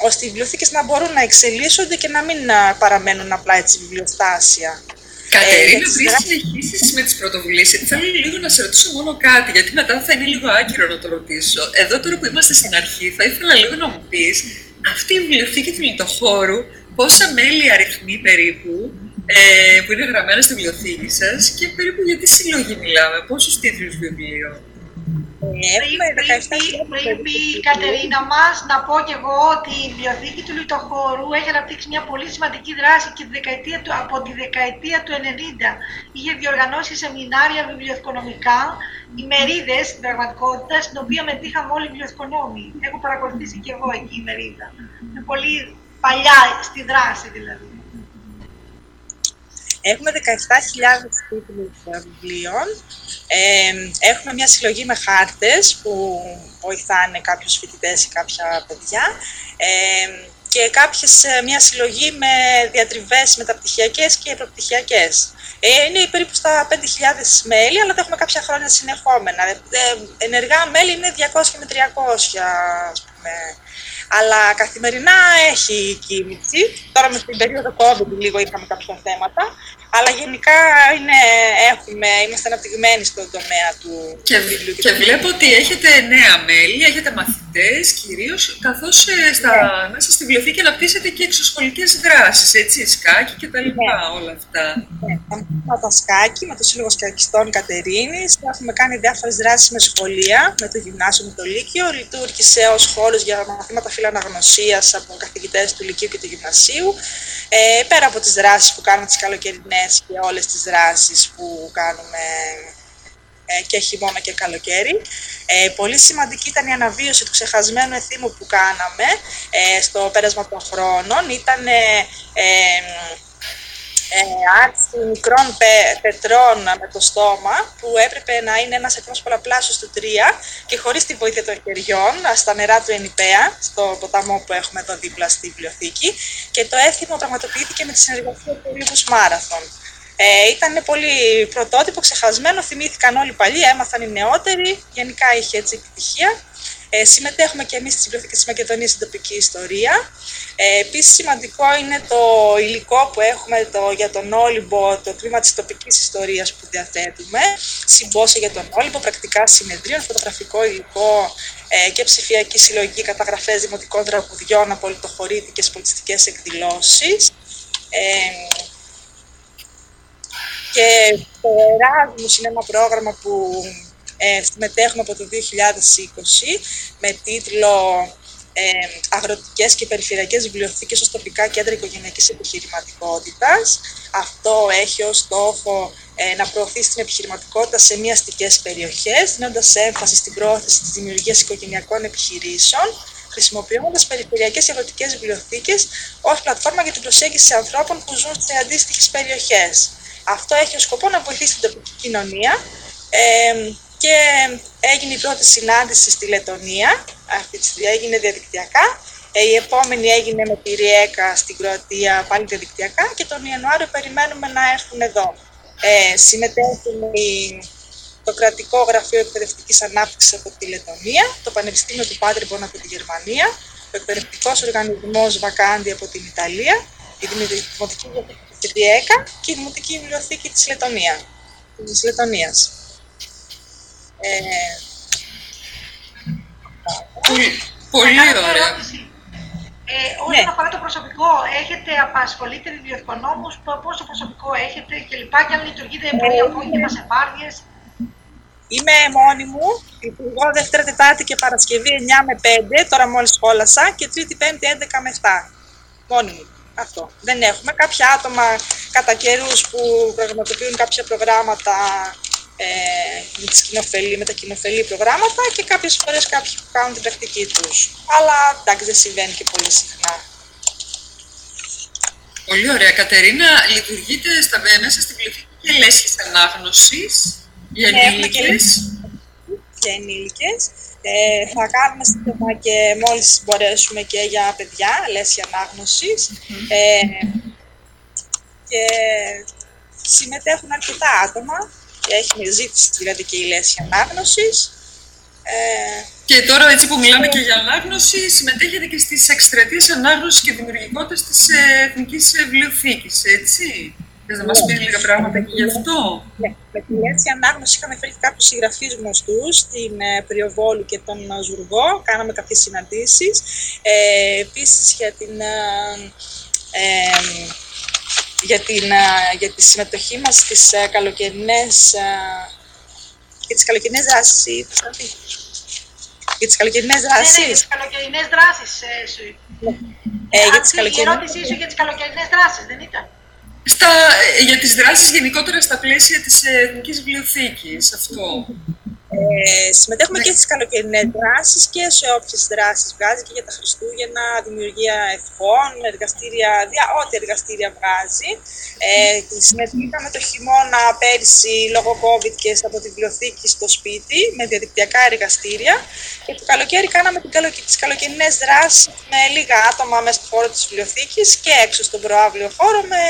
ώστε οι βιβλιοθήκες να μπορούν να εξελίσσονται και να μην παραμένουν απλά έτσι βιβλιοστάσια. Κατερίνα, πριν συνεχίσεις με τις πρωτοβουλίες, θέλω λίγο να σε ρωτήσω μόνο κάτι, γιατί μετά θα είναι λίγο άκυρο να το ρωτήσω. Εδώ τώρα που είμαστε στην αρχή, θα ήθελα λίγο να μου πεις αυτή η βιβλιοθήκη του Λιτοχώρου, πόσα μέλη αριθμεί περίπου ε, που είναι γραμμένα στη βιβλιοθήκη σας και περίπου για τι συλλογή μιλάμε, πόσους τίτλους βιβλίων; Πριν πει η Κατερίνα μας, να πω και εγώ ότι η βιβλιοθήκη του Λιτοχώρου έχει αναπτύξει μια πολύ σημαντική δράση και τη δεκαετία του, από τη δεκαετία του 90. Είχε διοργανώσει σεμινάρια βιβλιοθηκονομικά, ημερίδες στην πραγματικότητα, στην οποία μετήχαμε όλοι οι βιβλιοθηκονόμοι. Έχω παρακολουθήσει και εγώ εκεί η μερίδα. Είναι πολύ παλιά στη δράση δηλαδή. Έχουμε 17.000 τίτλους βιβλίων. Ε, έχουμε μια συλλογή με χάρτες που βοηθάνε κάποιους φοιτητές ή κάποια παιδιά. Ε, και κάποιες, μια συλλογή με διατριβές μεταπτυχιακές και προπτυχιακές. Ε, είναι περίπου στα 5.000 μέλη, αλλά τα έχουμε κάποια χρόνια συνεχόμενα. Ε, ενεργά μέλη είναι 200 με 300, ας πούμε. Αλλά καθημερινά έχει κίνηση. Τώρα με την περίοδο COVID λίγο είχαμε κάποια θέματα. Αλλά γενικά είναι, έχουμε, είμαστε αναπτυγμένοι στον τομέα του και, βιβλίου. Και, και βλέπω ότι έχετε νέα μέλη, έχετε μαθητές κυρίως, καθώς ε, στα, ναι. μέσα στη βιβλιοθήκη αναπτύσσετε και εξωσχολικές δράσεις, έτσι, σκάκι και τα λοιπά, ναι. όλα αυτά. Ναι, με το σκάκι, με το Σύλλογο Σκακιστών Κατερίνης, έχουμε κάνει διάφορες δράσεις με σχολεία, με το γυμνάσιο, με το Λύκειο, λειτουργήσε ως χώρος για μαθήματα φιλαναγνωσίας από καθηγητές του Λυκείου και του Γυμνασίου, ε, πέρα από τις δράσεις που κάνουμε τις καλοκαιρινές και όλες τις δράσεις που κάνουμε ε, και χειμώνα και καλοκαίρι. Ε, πολύ σημαντική ήταν η αναβίωση του ξεχασμένου εθήμου που κάναμε ε, στο πέρασμα των χρόνων. Ήταν ε, άρση μικρών πετρών με το στόμα που έπρεπε να είναι ένας αριθμός πολλαπλάσιος του 3 και χωρίς τη βοήθεια των χεριών στα νερά του Ενιπέα, στο ποταμό που έχουμε εδώ δίπλα στη βιβλιοθήκη και το έθιμο πραγματοποιήθηκε με τη συνεργασία του Ολύμπους Μάραθον. Ε, ήταν πολύ πρωτότυπο, ξεχασμένο, θυμήθηκαν όλοι οι παλιοί, έμαθαν οι νεότεροι, γενικά είχε έτσι επιτυχία. Ε, συμμετέχουμε και εμείς στις βιβλιοθήκες της Μακεδονίας στην τοπική ιστορία. Ε, επίσης σημαντικό είναι το υλικό που έχουμε το, για τον Όλυμπο, το τμήμα της τοπικής ιστορίας που διαθέτουμε, συμπόσια για τον Όλυμπο, πρακτικά συνεδρίων, φωτογραφικό υλικό ε, και ψηφιακή συλλογική καταγραφές δημοτικών τραγουδιών από πολιτοχωρήτικες πολιτιστικές εκδηλώσεις. Ε, και το Erasmus είναι ένα πρόγραμμα που ε, συμμετέχουμε από το 2020 με τίτλο ε, αγροτικές και περιφερειακές βιβλιοθήκες ως τοπικά κέντρα οικογενειακής επιχειρηματικότητας. Αυτό έχει ως στόχο ε, να προωθήσει την επιχειρηματικότητα σε μη αστικές περιοχές, δίνοντας έμφαση στην πρόθεση της δημιουργίας οικογενειακών επιχειρήσεων, χρησιμοποιώντας περιφερειακές και αγροτικές βιβλιοθήκες ως πλατφόρμα για την προσέγγιση ανθρώπων που ζουν σε αντίστοιχες περιοχές. Αυτό έχει ως σκοπό να βοηθήσει την τοπική κοινωνία ε, και έγινε η πρώτη συνάντηση στη Λετωνία, αυτή τη στιγμή έγινε διαδικτυακά. Ε, η επόμενη έγινε με τη Ριέκα στην Κροατία, πάλι διαδικτυακά και τον Ιανουάριο περιμένουμε να έρθουν εδώ. Ε, συμμετέχουν το Κρατικό Γραφείο Εκπαιδευτικής Ανάπτυξης από τη Λετωνία, το Πανεπιστήμιο του Πάτριμπον από τη Γερμανία, ο Εκπαιδευτικός Οργανισμός Βακάντι από την Ιταλία, η Δημοτική Βιβλιοθήκη ΕΚΑ και η Δημοτική Βιβλιοθήκη της, Λετωνία, της Λετωνίας. Ε, πολύ, ωραία. Ε, όσον ναι. αφορά το προσωπικό, έχετε απασχολείτε βιβλιοθηκονόμους, πόσο προσωπικό έχετε κλπ. Και αν λειτουργείτε ε, πολύ απόγευμα σε βάρδιες. Είμαι μόνη μου, λειτουργώ Δευτέρα, Τετάρτη και Παρασκευή 9 με 5, τώρα μόλις σχόλασα, και Τρίτη, Πέμπτη 11 με 7. Μόνη μου. Αυτό. Δεν έχουμε. Κάποια άτομα κατά καιρούς που πραγματοποιούν κάποια προγράμματα ε, με, τις κοινοφελή, με τα κοινοφελή προγράμματα και κάποιες φορές κάποιοι που κάνουν την πρακτική τους. Αλλά εντάξει δεν συμβαίνει και πολύ συχνά. Πολύ ωραία. Κατερίνα, λειτουργείτε στα, μέσα στην βιβλιοθήκη και λέσχες ανάγνωσης για ναι, ενήλικες. Και ενήλικες. Ε, θα κάνουμε σύντομα και μόλις μπορέσουμε και για παιδιά, λέσχη ανάγνωσης. Ε, και συμμετέχουν αρκετά άτομα και έχει ζήτηση δηλαδή και η λέσχη ανάγνωσης. Ε, και τώρα έτσι που μιλάμε και για ανάγνωση, συμμετέχετε και στις εκστρατείες ανάγνωσης και δημιουργικότητας της ε, Εθνικής Βιβλιοθήκης, έτσι; Θες να μας ναι. πεις λίγα πράγματα και γι' αυτό; Ναι, με τη λέξη ανάγνωση είχαμε φέρει κάποιους συγγραφείς γνωστούς, την ε, Πριοβόλου και τον Ζουργό, κάναμε κάποιες συναντήσεις. Ε, επίσης για την... Ε, για, την, για τη συμμετοχή μας στις καλοκαιρινές, για τις καλοκαιρινές δράσεις. Για τις καλοκαιρινές δράσεις. Ναι, ναι, για τις καλοκαιρινές δράσεις ε, σου. Ε, για τις καλοκαιρινές... Η ερώτησή σου για τις καλοκαιρινές δράσεις, δεν ήταν; Στα, ε, για τις δράσεις γενικότερα στα πλαίσια της Εθνικής Βιβλιοθήκης, αυτό. Ε, συμμετέχουμε ναι. και στις καλοκαιρινές δράσεις και σε όποιες δράσεις βγάζει και για τα Χριστούγεννα, δημιουργία ευχών, εργαστήρια, δια, ό,τι εργαστήρια βγάζει. Ε, συμμετείχαμε το χειμώνα πέρυσι λόγω COVID και από τη βιβλιοθήκη στο σπίτι με διαδικτυακά εργαστήρια και το καλοκαίρι κάναμε τις καλοκαιρινές δράσεις με λίγα άτομα μέσα στο χώρο της βιβλιοθήκης και έξω στον προάβλιο χώρο με,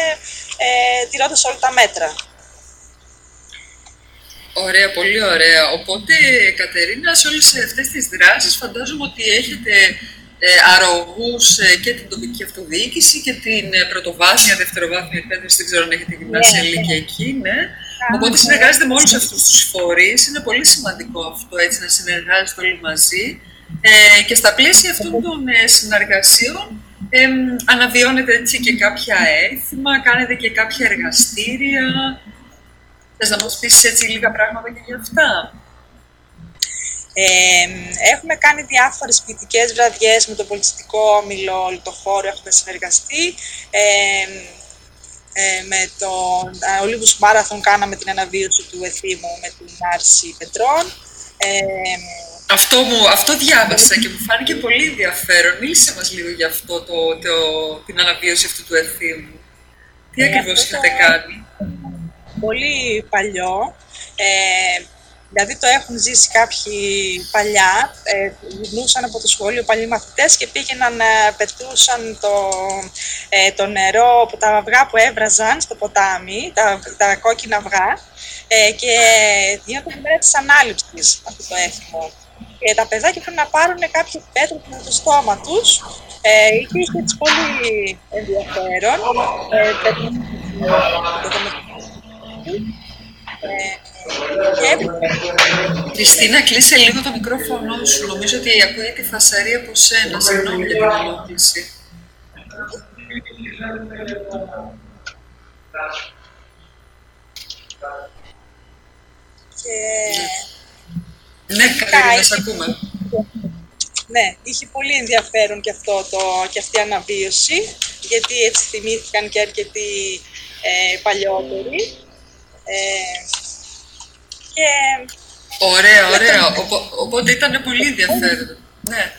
ε, τηρώντας όλα τα μέτρα. Ωραία, πολύ ωραία. Οπότε, Κατερίνα, σε όλες αυτές τις δράσεις φαντάζομαι ότι έχετε ε, αρρωγούς ε, και την τοπική αυτοδιοίκηση και την ε, πρωτοβάθμια, δευτεροβάθμια εκπαίδευση, δεν ξέρω αν έχετε γυμνάσια ναι, ηλικία εκεί, ναι. Οπότε συνεργάζεται με όλους αυτούς τους φορείς, είναι πολύ σημαντικό αυτό, έτσι, να συνεργάζεστε όλοι μαζί. Ε, και στα πλαίσια αυτών των ε, συνεργασίων ε, αναβιώνετε έτσι και κάποια έθιμα, κάνετε και κάποια εργαστήρια, Θες να μας πεις έτσι λίγα πράγματα και για αυτά. Ε, έχουμε κάνει διάφορες ποιητικές βραδιές με το πολιτιστικό όμιλο χώρο έχουμε συνεργαστεί. Ε, ε, με το Olympus Marathon κάναμε την αναβίωση του εθήμου με την Άρση Πετρών. Ε, αυτό, μου, αυτό διάβασα και μου φάνηκε πολύ ενδιαφέρον. Μίλησε μας λίγο για αυτό το, το, την αναβίωση αυτού του εθήμου. Τι ε, ακριβώς είχατε κάνει; Πολύ παλιό. Ε, δηλαδή το έχουν ζήσει κάποιοι παλιά, ε, γυρνούσαν από το σχολείο παλιοί μαθητές και πήγαιναν, ε, πετούσαν το, ε, το νερό από τα αυγά που έβραζαν στο ποτάμι, τα, τα κόκκινα αυγά ε, και γίνονταν η μέρα της ανάληψης αυτό το έθιμο. Και τα παιδάκια πρέπει να πάρουν κάποια πέτρα με το στόμα τους ε, και είχε έτσι πολύ ενδιαφέρον. Ε, Κριστίνα, κλείσε λίγο το μικρόφωνο σου. Νομίζω ότι ακούγεται τη φασαρία από σένα. Συγγνώμη για την ενόχληση. Και... Ναι, Κατερίνα, σε ακούμε. Ναι, είχε πολύ ενδιαφέρον και, αυτό το, και αυτή η αναβίωση, γιατί έτσι θυμήθηκαν και αρκετοί ε, παλιότεροι. Ε, και... Ωραία, ωραία. Οπό, οπότε ήταν πολύ ενδιαφέρον. Ναι.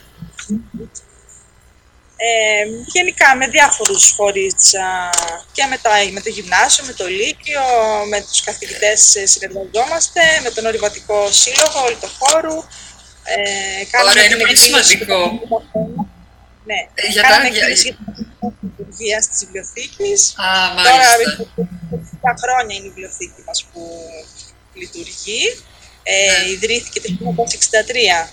Ε, γενικά με διάφορους φορείς α, και με, τα, με το γυμνάσιο, με το λύκειο, με τους καθηγητές ε, συνεργαζόμαστε, με τον Ορειβατικό Σύλλογο, όλο το χώρο. Ε, κάναμε Ωραία, είναι πολύ σημαντικό. Ναι, ε, για κάναμε τα... εκδήλωση για την λειτουργία της βιβλιοθήκης. Α, μάλιστα. Τώρα, χρόνια είναι η βιβλιοθήκη μας που λειτουργεί. Ε, ναι. Ιδρύθηκε το 1963.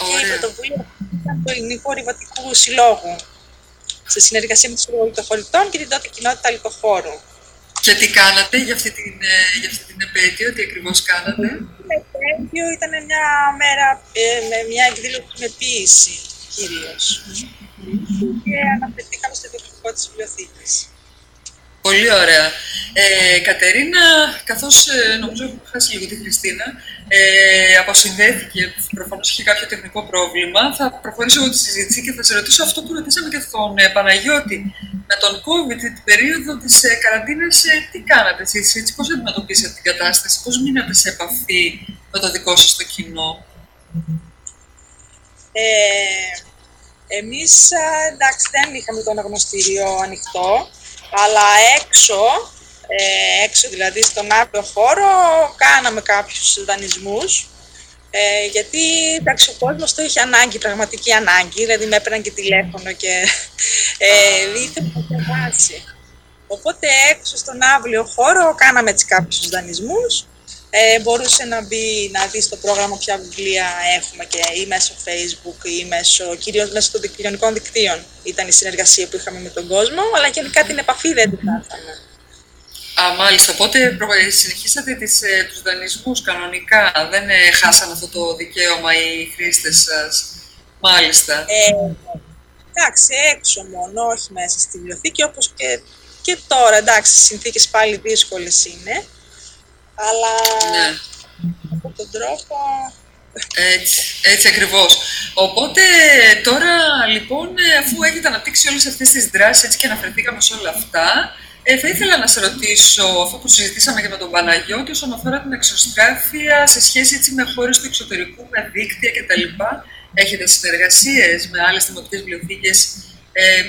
Ωραία. Και η πρωτοβουλία ήταν του Ελληνικού Ορειβατικού Συλλόγου σε συνεργασία με του Συλλόγου Λιτοχωρητών και την τότε κοινότητα Λιτοχώρου. Και τι κάνατε για αυτή την, ε, για αυτή την επέτειο, τι ακριβώς κάνατε; Η επέτειο ήταν μια μέρα ε, με μια εκδήλωση με ποιήση κυρίως. Και αναφερθήκαμε στο ιδιωτικό της βιβλιοθήκης. Πολύ ωραία. Ε, Κατερίνα, καθώς ε, νομίζω έχουμε χάσει λίγο τη Χριστίνα, ε, αποσυνδέθηκε, προφανώς είχε κάποιο τεχνικό πρόβλημα, θα προχωρήσω εγώ τη συζήτηση και θα σε ρωτήσω αυτό που ρωτήσαμε και τον ε, Παναγιώτη. Με τον COVID, την περίοδο της ε, καραντίνας, ε, τι κάνατε εσείς, έτσι, πώς αντιμετωπίσατε την κατάσταση, πώς μείνατε σε επαφή με το δικό σας το κοινό; Ε, εμείς, εντάξει, δεν είχαμε το αναγνωστήριο ανοιχτό, αλλά έξω, ε, έξω δηλαδή στον άπλο χώρο, κάναμε κάποιους δανεισμούς, ε, γιατί εντάξει, ο κόσμος το είχε ανάγκη, πραγματική ανάγκη, δηλαδή με έπαιρναν και τηλέφωνο και ε, ήθελε να διαβάσει. Οπότε έξω στον άβλιο χώρο κάναμε έτσι κάποιους δανεισμούς ε, μπορούσε να μπει να δεις στο πρόγραμμα ποια βιβλία έχουμε και ή μέσω facebook ή μέσω, κυρίως μέσω των κοινωνικών δικτύων ήταν η συνεργασία που είχαμε με τον κόσμο, αλλά γενικά την επαφή δεν την χάσαμε. Α, μάλιστα. Οπότε συνεχίσατε τις, ε, τους δανεισμούς κανονικά. Δεν ε, χάσανε αυτό το δικαίωμα οι χρήστες σας. Μάλιστα. Ε, εντάξει, έξω μόνο, όχι μέσα στη βιβλιοθήκη, όπως και, και τώρα. Εντάξει, οι συνθήκες πάλι δύσκολες είναι αλλά ναι. από τον τρόπο... Έτσι, έτσι ακριβώς. Οπότε τώρα λοιπόν αφού έχετε αναπτύξει όλες αυτές τις δράσεις έτσι και αναφερθήκαμε σε όλα αυτά ε, θα ήθελα να σε ρωτήσω αυτό που συζητήσαμε και με τον Παναγιώτη όσον αφορά την εξωστράφεια σε σχέση έτσι, με χώρες του εξωτερικού, με δίκτυα κτλ. Έχετε συνεργασίες με άλλες δημοτικές βιβλιοθήκες ε,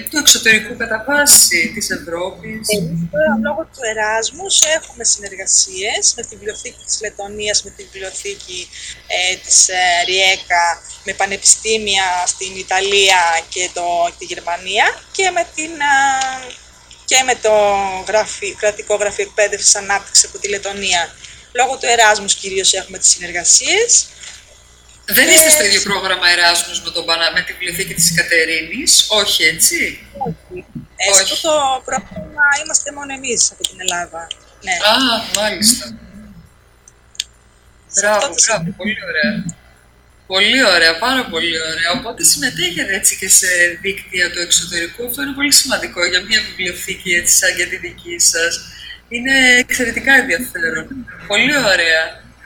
του εξωτερικού κατά βάση της Ευρώπης. Εμείς τώρα λόγω του Εράσμους έχουμε συνεργασίες με τη Βιβλιοθήκη της Λετωνίας, με τη Βιβλιοθήκη ε, της ε, Ριέκα, με πανεπιστήμια στην Ιταλία και το, τη Γερμανία και με, την, και με το γραφή, κρατικό γραφείο εκπαίδευσης ανάπτυξη από τη Λετωνία. Λόγω του Εράσμους κυρίως έχουμε τις συνεργασίες. Δεν είστε στο ίδιο πρόγραμμα Εράσμους με, τον, με τη βιβλιοθήκη της Κατερίνης, όχι έτσι; Όχι. Ε, σε αυτό το πρόγραμμα είμαστε μόνο εμείς από την Ελλάδα. Ναι. Α, μάλιστα. Μπράβο, μπράβο, πολύ ωραία. Πολύ ωραία, πάρα πολύ ωραία. Οπότε συμμετέχετε έτσι και σε δίκτυα του εξωτερικού. Αυτό είναι πολύ σημαντικό για μια βιβλιοθήκη έτσι σαν και τη δική σας. Είναι εξαιρετικά ενδιαφέρον. Πολύ ωραία.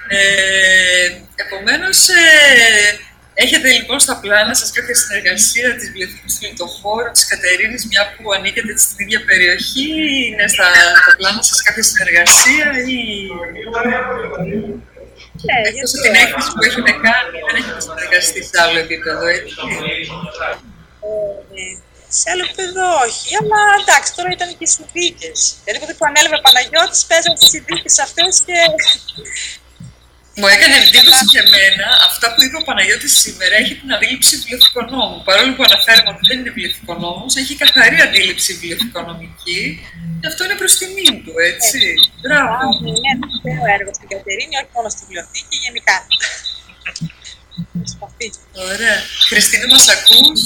Ε, επομένως, ε, έχετε λοιπόν στα πλάνα σας κάποια συνεργασία της βιβλιοθήκης του Λιτοχώρου, της Κατερίνης, μια που ανήκετε στην ίδια περιοχή, είναι στα, στα πλάνα σας κάποια συνεργασία ή... Ναι, Εκτός από την έκθεση που έχετε κάνει, δεν έχετε συνεργαστεί σε άλλο επίπεδο, έτσι; Ε, σε άλλο επίπεδο όχι, αλλά εντάξει, τώρα ήταν και οι συνθήκες. Δηλαδή, που ανέλαβε ο Παναγιώτης, παίζαν τις συνθήκες αυτές και μου έκανε εντύπωση και εμένα αυτά που είπε ο Παναγιώτης σήμερα έχει την αντίληψη βιβλιοθηκονόμου. Παρόλο που αναφέρουμε ότι δεν είναι βιβλιοθηκονόμο, έχει καθαρή αντίληψη βιβλιοθηκονομική και αυτό είναι προ τιμή του, έτσι. Μπράβο. Είναι ένα έργο στην Κατερίνη, όχι μόνο στη βιβλιοθήκη, γενικά. Ωραία. Χριστίνα, μας ακούς;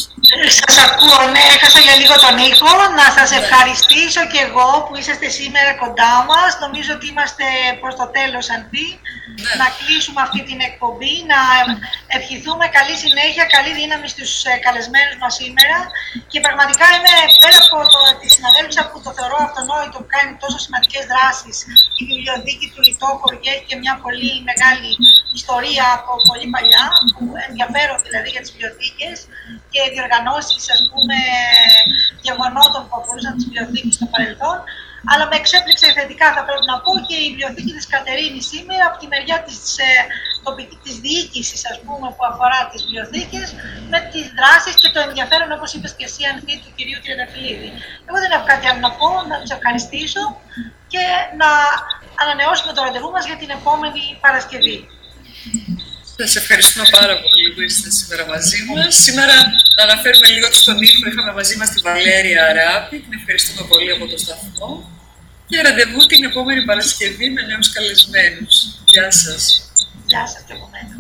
Σας ακούω, ναι, έχασα για λίγο τον ήχο. Να σας ευχαριστήσω και εγώ που είσαστε σήμερα κοντά μας. Νομίζω ότι είμαστε προς το τέλος αντί. Ναι. Να κλείσουμε αυτή την εκπομπή, να ευχηθούμε καλή συνέχεια, καλή δύναμη στους ε, καλεσμένους μας σήμερα. Και πραγματικά είμαι πέρα από το, τη συναδέλφισσα που το θεωρώ αυτονόητο αυτονόητο που κάνει τόσο σημαντικές δράσεις η βιβλιοθήκη του Λιτόχωρου και έχει και μια πολύ μεγάλη ιστορία από πολύ παλιά, που ενδιαφέρον δηλαδή για τις βιβλιοθήκες και διοργανώσεις ας πούμε γεγονότων που αφορούσαν τις βιβλιοθήκες στο παρελθόν. Αλλά με εξέπληξε θετικά, θα πρέπει να πω, και η βιβλιοθήκη της Κατερίνης σήμερα από τη μεριά της, ε, της διοίκησης, ας πούμε, που αφορά τις βιβλιοθήκες, με τις δράσεις και το ενδιαφέρον, όπως είπες και εσύ, Ανθή, του κυρίου Τριανταφυλλίδη. Εγώ δεν έχω κάτι άλλο να πω, να τους ευχαριστήσω και να ανανεώσουμε το ραντεβού μας για την επόμενη Παρασκευή. Σας ευχαριστούμε πάρα πολύ που είστε σήμερα μαζί μας. Σήμερα να αναφέρουμε λίγο στον ήχο. Είχαμε μαζί μας τη Βαλέρια Αράπη. Την ευχαριστούμε πολύ από το σταθμό. Και ραντεβού την επόμενη Παρασκευή με νέους καλεσμένους. Γεια σας. Γεια σας και από μένα.